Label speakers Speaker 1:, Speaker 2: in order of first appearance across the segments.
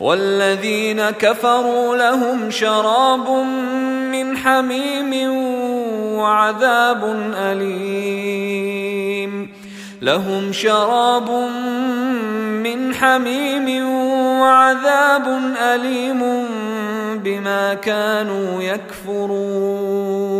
Speaker 1: والذين كفروا لهم شراب من حميم وعذاب أليم. لهم شراب من حميم وعذاب أليم بما كانوا يكفرون.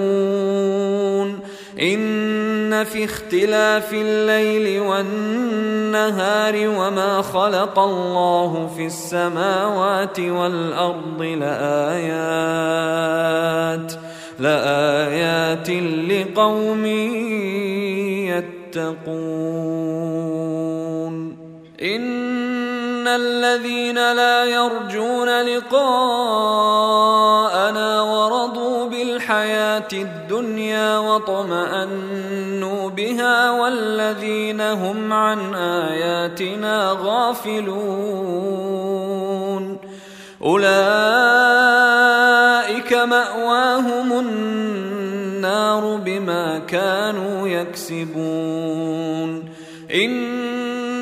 Speaker 1: إن في اختلاف الليل والنهار وما خلق الله في السماوات والأرض لآيات لآيات لقوم يتقون. إن الذين لا يرجون لقاءنا بالحياة الدنيا واطمانوا بها والذين هم عن آياتنا غافلون. أولئك مأواهم النار بما كانوا يكسبون. إن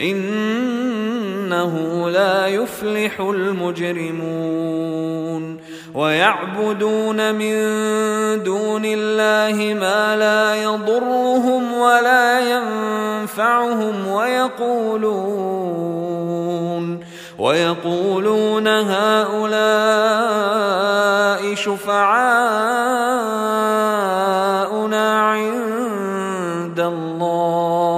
Speaker 1: إنه لا يفلح المجرمون ويعبدون من دون الله ما لا يضرهم ولا ينفعهم ويقولون ويقولون هؤلاء شفعاؤنا عند الله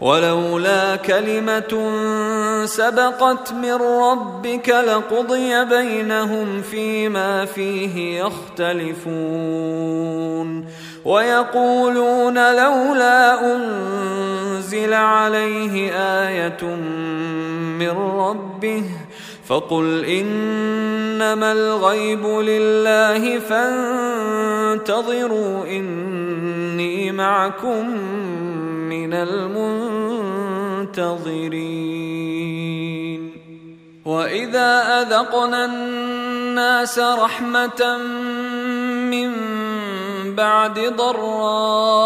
Speaker 1: ولولا كلمة سبقت من ربك لقضي بينهم فيما فيه يختلفون ويقولون لولا أنزل عليه آية من ربه فقل إنما الغيب لله فانتظروا إني معكم من المنتظرين. وإذا أذقنا الناس رحمة من بعد ضراء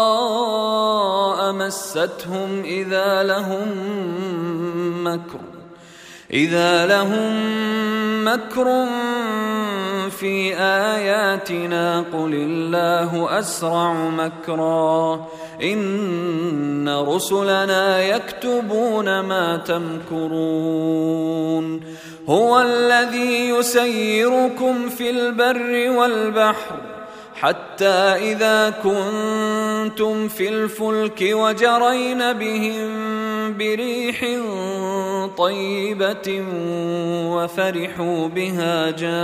Speaker 1: مستهم إذا لهم مكر إذا لهم مكر في آياتنا قل الله أسرع مكرا. إن رسلنا يكتبون ما تمكرون. هو الذي يسيركم في البر والبحر حتى إذا كنتم في الفلك وجرين بهم بريح طيبة وفرحوا بها جاءتها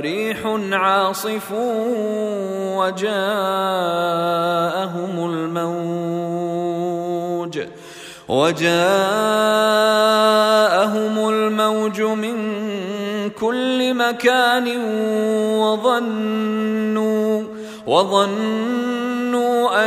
Speaker 1: ريح عاصف وجاءهم الموج وجاءهم الموج من كل مكان وظنوا وظنوا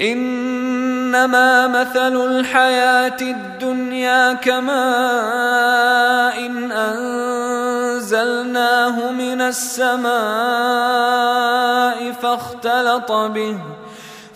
Speaker 1: إنما مثل الحياة الدنيا كماء إن أنزلناه من السماء فاختلط به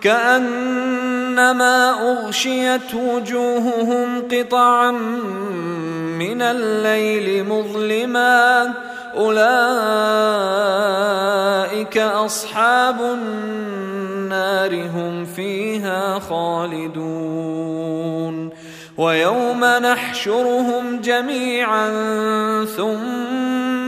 Speaker 1: كأنما أغشيت وجوههم قطعا من الليل مظلما أولئك أصحاب النار هم فيها خالدون ويوم نحشرهم جميعا ثم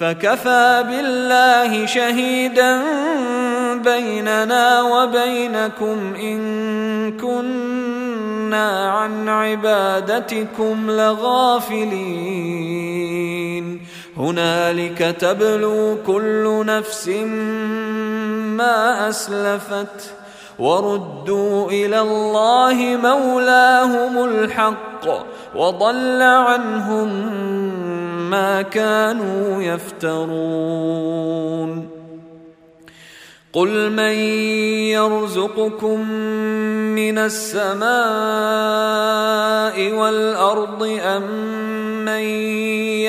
Speaker 1: فكفى بالله شهيدا بيننا وبينكم إن كنا عن عبادتكم لغافلين. هنالك تبلو كل نفس ما أسلفت. وردوا إلى الله مولاهم الحق وضل عنهم ما كانوا يفترون قل من يرزقكم من السماء والارض ام من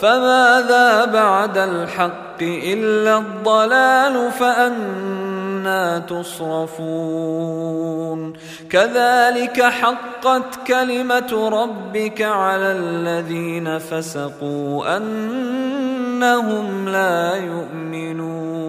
Speaker 1: فماذا بعد الحق إلا الضلال فانى تصرفون. كذلك حقت كلمة ربك على الذين فسقوا أنهم لا يؤمنون.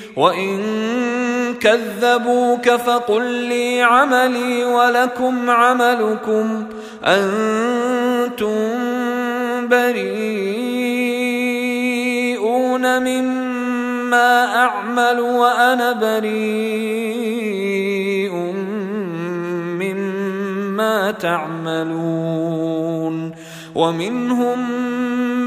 Speaker 1: وان كذبوك فقل لي عملي ولكم عملكم أنتم بريئون مما اعمل وأنا بريء مما تعملون ومنهم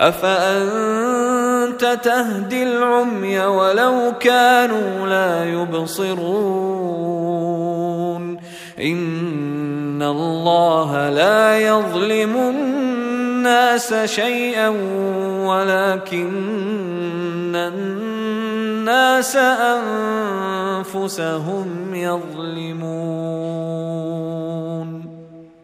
Speaker 1: أفأنت تهدي العمي ولو كانوا لا يبصرون؟ إن الله لا يظلم الناس شيئا ولكن الناس أنفسهم يظلمون.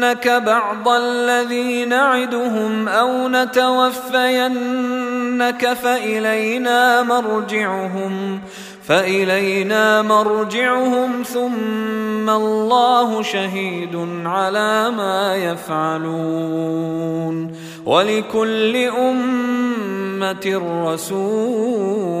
Speaker 1: نرينك بعض الذي نعدهم أو نتوفينك فالينا مرجعهم فإلينا مرجعهم ثم الله شهيد على ما يفعلون ولكل أمة رسول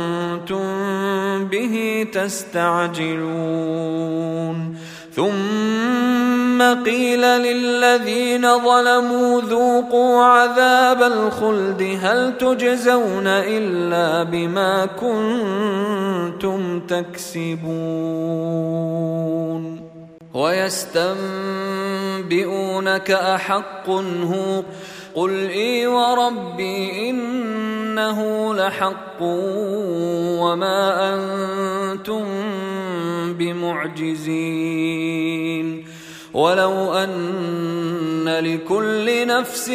Speaker 1: تستعجلون. ثم قيل للذين ظلموا ذوقوا عذاب الخلد هل تجزون إلا بما كنتم تكسبون؟ ويستنبئونك أحق هو قل اي وربي انه لحق وما أنتم بمعجزين ولو أن لكل نفس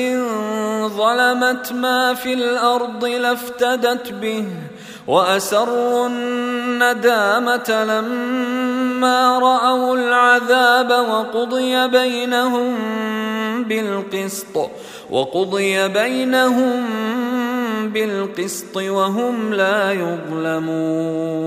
Speaker 1: ظلمت ما في الأرض لافتدت به وأسروا الندامة لما رأوا العذاب وقضي بينهم بالقسط وقضي بينهم بالقسط وهم لا يظلمون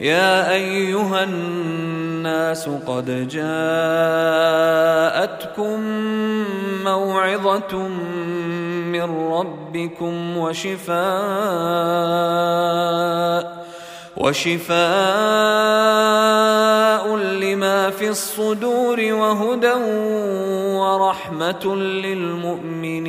Speaker 1: يا أيها الناس قد جاءتكم موعظة من ربكم وشفاء وشفاء لما في الصدور وهدى ورحمة للمؤمنين.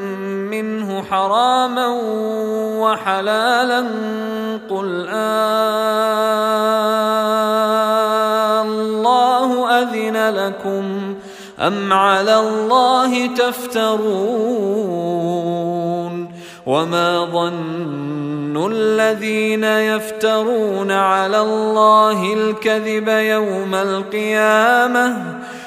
Speaker 1: منه حراما وحلالا قل الله أذن لكم أم على الله تفترون وما ظن الذين يفترون على الله الكذب يوم القيامة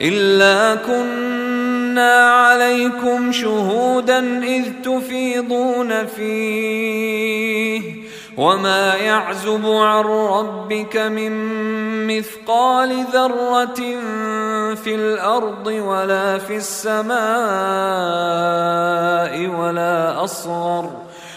Speaker 1: إلا كنا عليكم شهودا إذ تفيضون فيه وما يعزب عن ربك من مثقال ذرة في الأرض ولا في السماء ولا أصغر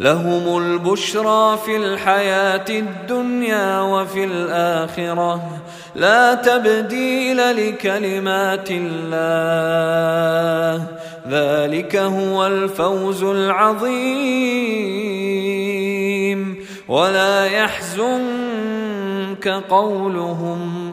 Speaker 1: لهم البشرى في الحياة الدنيا وفي الآخرة. لا تبديل لكلمات الله. ذلك هو الفوز العظيم. ولا يحزنك قولهم.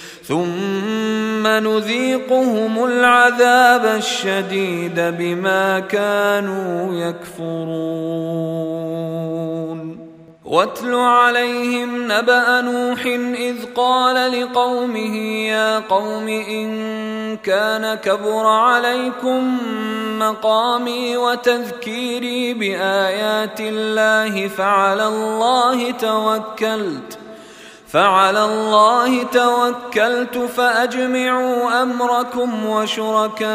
Speaker 1: ثم نذيقهم العذاب الشديد بما كانوا يكفرون. واتل عليهم نبأ نوح إذ قال لقومه يا قوم إن كان كبر عليكم مقامي وتذكيري بآيات الله فعلى الله توكلت. فعلى الله توكلت فأجمعوا أمركم وشركاءكم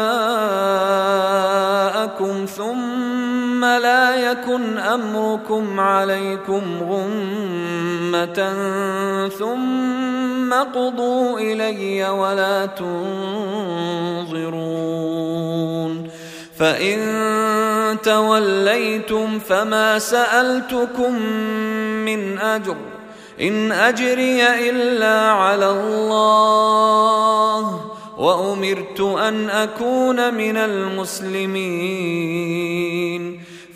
Speaker 1: ثم لا يكن أمركم عليكم غمة ثم قضوا إلي ولا تنظرون فإن توليتم فما سألتكم من أجر إن أجري إلا على الله وأمرت أن أكون من المسلمين.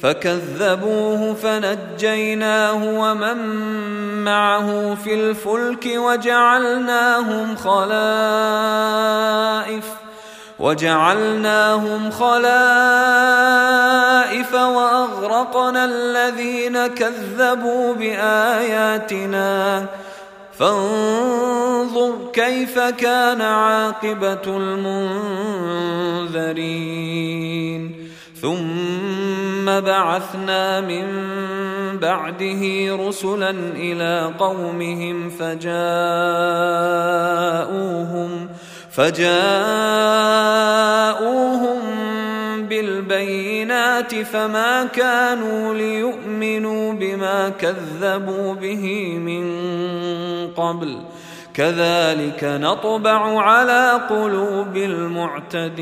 Speaker 1: فكذبوه فنجيناه ومن معه في الفلك وجعلناهم خلائف. وجعلناهم خلائف وأغرقنا الذين كذبوا بآياتنا. فانظر كيف كان عاقبة المنذرين. ثم بعثنا من بعده رسلا إلى قومهم فجاءوهم فجاءوهم بالبينات فما كانوا ليؤمنوا بما كذبوا به من قبل. كذلك نطبع على قلوب المعتدين.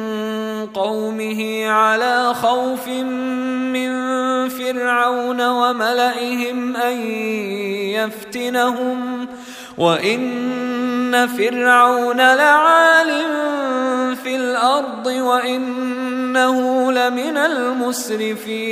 Speaker 1: قومه على خوف من فرعون وملئهم أن يفتنهم وإن فرعون لعال في الأرض وإنه لمن المسرفين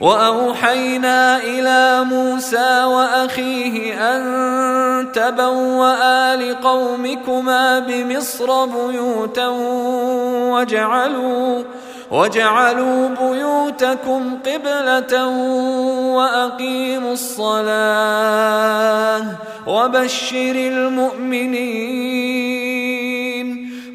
Speaker 1: وأوحينا إلى موسى وأخيه أن تبوأ لقومكما بمصر بيوتا وجعلوا وجعلوا بيوتكم قبلة وأقيموا الصلاة وبشر المؤمنين.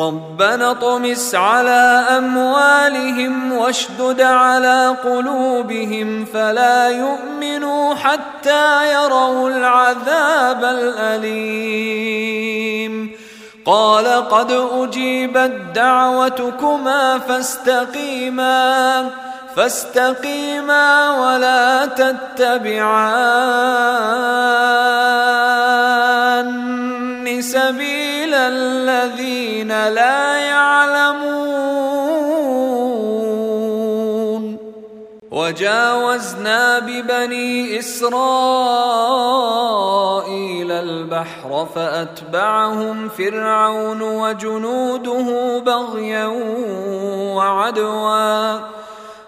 Speaker 1: ربنا طمس على أموالهم واشدد على قلوبهم فلا يؤمنوا حتى يروا العذاب الأليم. قال قد أجيبت دعوتكما فاستقيما فاستقيما ولا تتبعان. سبيل الذين لا يعلمون. وجاوزنا ببني إسرائيل البحر فأتبعهم فرعون وجنوده بغيا وعدوا.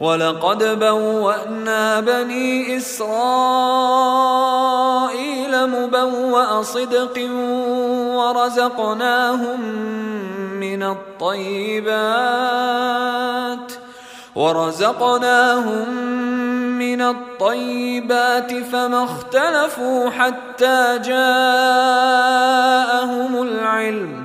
Speaker 1: ولقد بوأنا بني إسرائيل مبوأ صدق ورزقناهم من الطيبات ورزقناهم من الطيبات فما اختلفوا حتى جاءهم العلم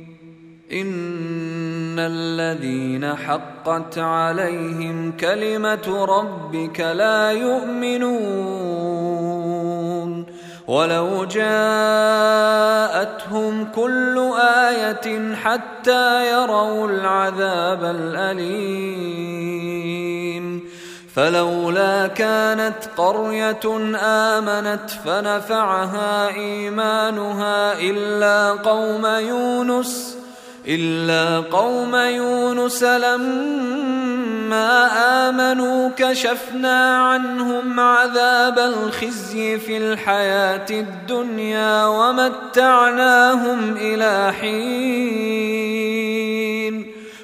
Speaker 1: ان الذين حقت عليهم كلمه ربك لا يؤمنون ولو جاءتهم كل إيه حتى يروا العذاب الاليم فلولا كانت قريه امنت فنفعها ايمانها الا قوم يونس إلا قوم يونس لما آمنوا كشفنا عنهم عذاب الخزي في الحياة الدنيا ومتعناهم إلى حين.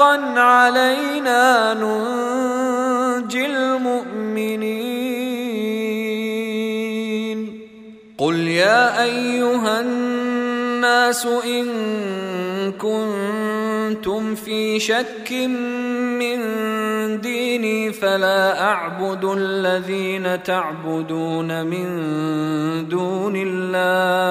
Speaker 1: حقا علينا ننجي المؤمنين. قل يا ايها الناس ان كنتم في شك من ديني فلا اعبد الذين تعبدون من دون الله.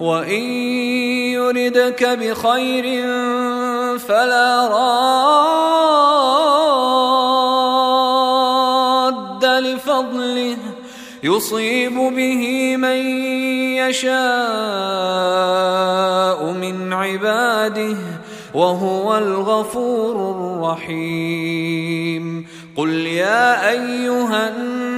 Speaker 1: وإن يردك بخير فلا راد لفضله. يصيب به من يشاء من عباده وهو الغفور الرحيم. قل يا أيها الناس